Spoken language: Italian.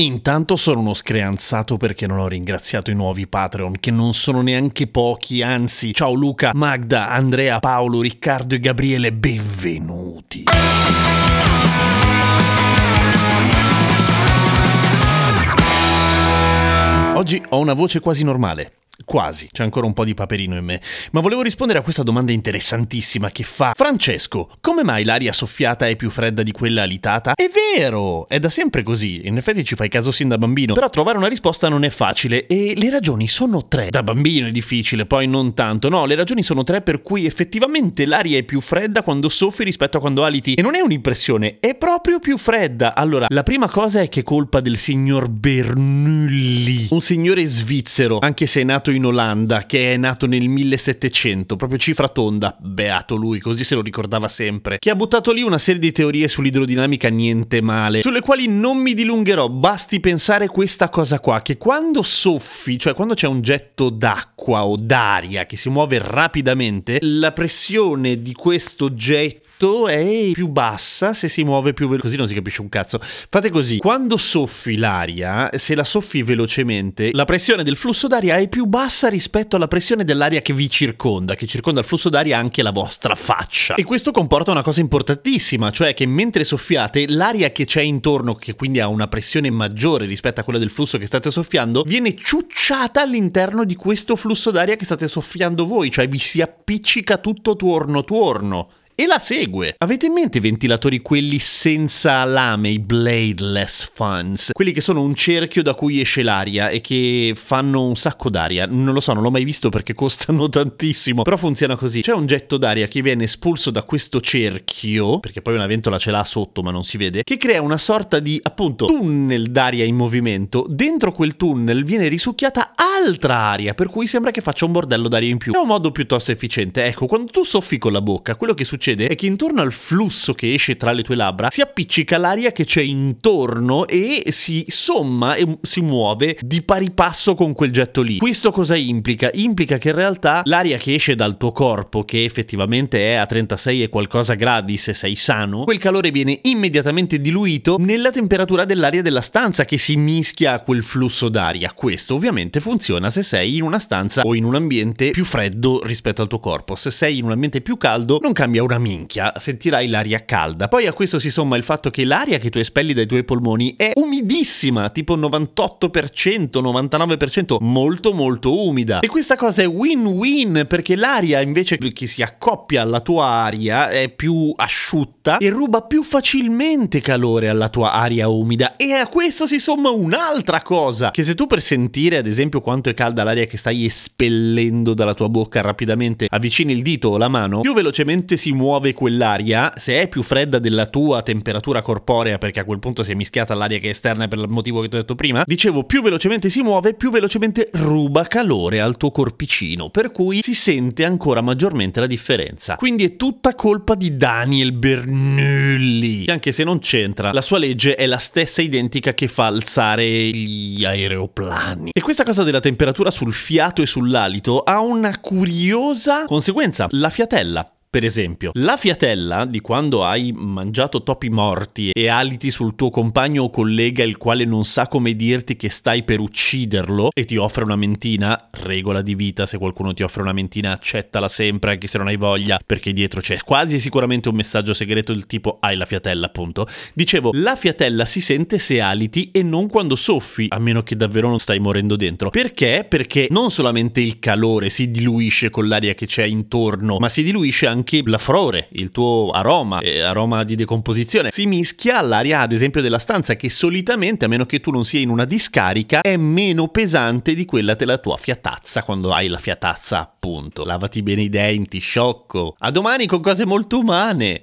Intanto sono uno screanzato perché non ho ringraziato i nuovi Patreon, che non sono neanche pochi, anzi, ciao Luca, Magda, Andrea, Paolo, Riccardo e Gabriele, benvenuti. Oggi ho una voce quasi normale. Quasi, c'è ancora un po' di paperino in me. Ma volevo rispondere a questa domanda interessantissima che fa Francesco, come mai l'aria soffiata è più fredda di quella alitata? È vero, è da sempre così, in effetti ci fai caso sin da bambino, però trovare una risposta non è facile e le ragioni sono tre. Da bambino è difficile, poi non tanto, no, le ragioni sono tre per cui effettivamente l'aria è più fredda quando soffi rispetto a quando aliti e non è un'impressione, è proprio più fredda. Allora, la prima cosa è che è colpa del signor Bernoulli, un signore svizzero, anche se è nato in Olanda, che è nato nel 1700, proprio cifra tonda, beato lui, così se lo ricordava sempre, che ha buttato lì una serie di teorie sull'idrodinamica niente male, sulle quali non mi dilungherò, basti pensare questa cosa qua, che quando soffi, cioè quando c'è un getto d'acqua o d'aria che si muove rapidamente, la pressione di questo getto è più bassa se si muove più veloce. Così non si capisce un cazzo. Fate così: quando soffi l'aria, se la soffi velocemente, la pressione del flusso d'aria è più bassa rispetto alla pressione dell'aria che vi circonda, che circonda il flusso d'aria anche la vostra faccia. E questo comporta una cosa importantissima, cioè che mentre soffiate, l'aria che c'è intorno, che quindi ha una pressione maggiore rispetto a quella del flusso che state soffiando, viene ciucciata all'interno di questo flusso d'aria che state soffiando voi, cioè vi si appiccica tutto tuorno tuorno e la segue. Avete in mente i ventilatori quelli senza lame, i bladeless fans? Quelli che sono un cerchio da cui esce l'aria e che fanno un sacco d'aria. Non lo so, non l'ho mai visto perché costano tantissimo, però funziona così. C'è un getto d'aria che viene espulso da questo cerchio, perché poi una ventola ce l'ha sotto ma non si vede, che crea una sorta di appunto tunnel d'aria in movimento. Dentro quel tunnel viene risucchiata altra aria, per cui sembra che faccia un bordello d'aria in più. È un modo piuttosto efficiente. Ecco, quando tu soffi con la bocca, quello che succede succede è che intorno al flusso che esce tra le tue labbra si appiccica l'aria che c'è intorno e si somma e si muove di pari passo con quel getto lì. Questo cosa implica? Implica che in realtà l'aria che esce dal tuo corpo, che effettivamente è a 36 e qualcosa gradi se sei sano, quel calore viene immediatamente diluito nella temperatura dell'aria della stanza che si mischia a quel flusso d'aria. Questo ovviamente funziona se sei in una stanza o in un ambiente più freddo rispetto al tuo corpo. Se sei in un ambiente più caldo non cambia una minchia, sentirai l'aria calda. Poi a questo si somma il fatto che l'aria che tu espelli dai tuoi polmoni è umidissima, tipo 98%, 99%, molto molto umida. E questa cosa è win-win perché l'aria invece che si accoppia alla tua aria è più asciutta e ruba più facilmente calore alla tua aria umida. E a questo si somma un'altra cosa, che se tu per sentire ad esempio quanto è calda l'aria che stai espellendo dalla tua bocca rapidamente avvicini il dito o la mano, più velocemente si muove muove quell'aria, se è più fredda della tua temperatura corporea, perché a quel punto si è mischiata all'aria che è esterna per il motivo che ti ho detto prima, dicevo più velocemente si muove, più velocemente ruba calore al tuo corpicino, per cui si sente ancora maggiormente la differenza. Quindi è tutta colpa di Daniel Bernoulli, che anche se non c'entra, la sua legge è la stessa identica che fa alzare gli aeroplani. E questa cosa della temperatura sul fiato e sull'alito ha una curiosa conseguenza, la fiatella. Per esempio, la fiatella di quando hai mangiato topi morti e aliti sul tuo compagno o collega il quale non sa come dirti che stai per ucciderlo e ti offre una mentina, regola di vita, se qualcuno ti offre una mentina accettala sempre anche se non hai voglia perché dietro c'è quasi sicuramente un messaggio segreto del tipo hai la fiatella appunto. Dicevo, la fiatella si sente se aliti e non quando soffi, a meno che davvero non stai morendo dentro. Perché? Perché non solamente il calore si diluisce con l'aria che c'è intorno, ma si diluisce anche anche la flore, il tuo aroma, eh, aroma di decomposizione, si mischia all'aria ad esempio della stanza che solitamente, a meno che tu non sia in una discarica, è meno pesante di quella della tua fiatazza quando hai la fiatazza appunto. Lavati bene i denti, sciocco. A domani con cose molto umane.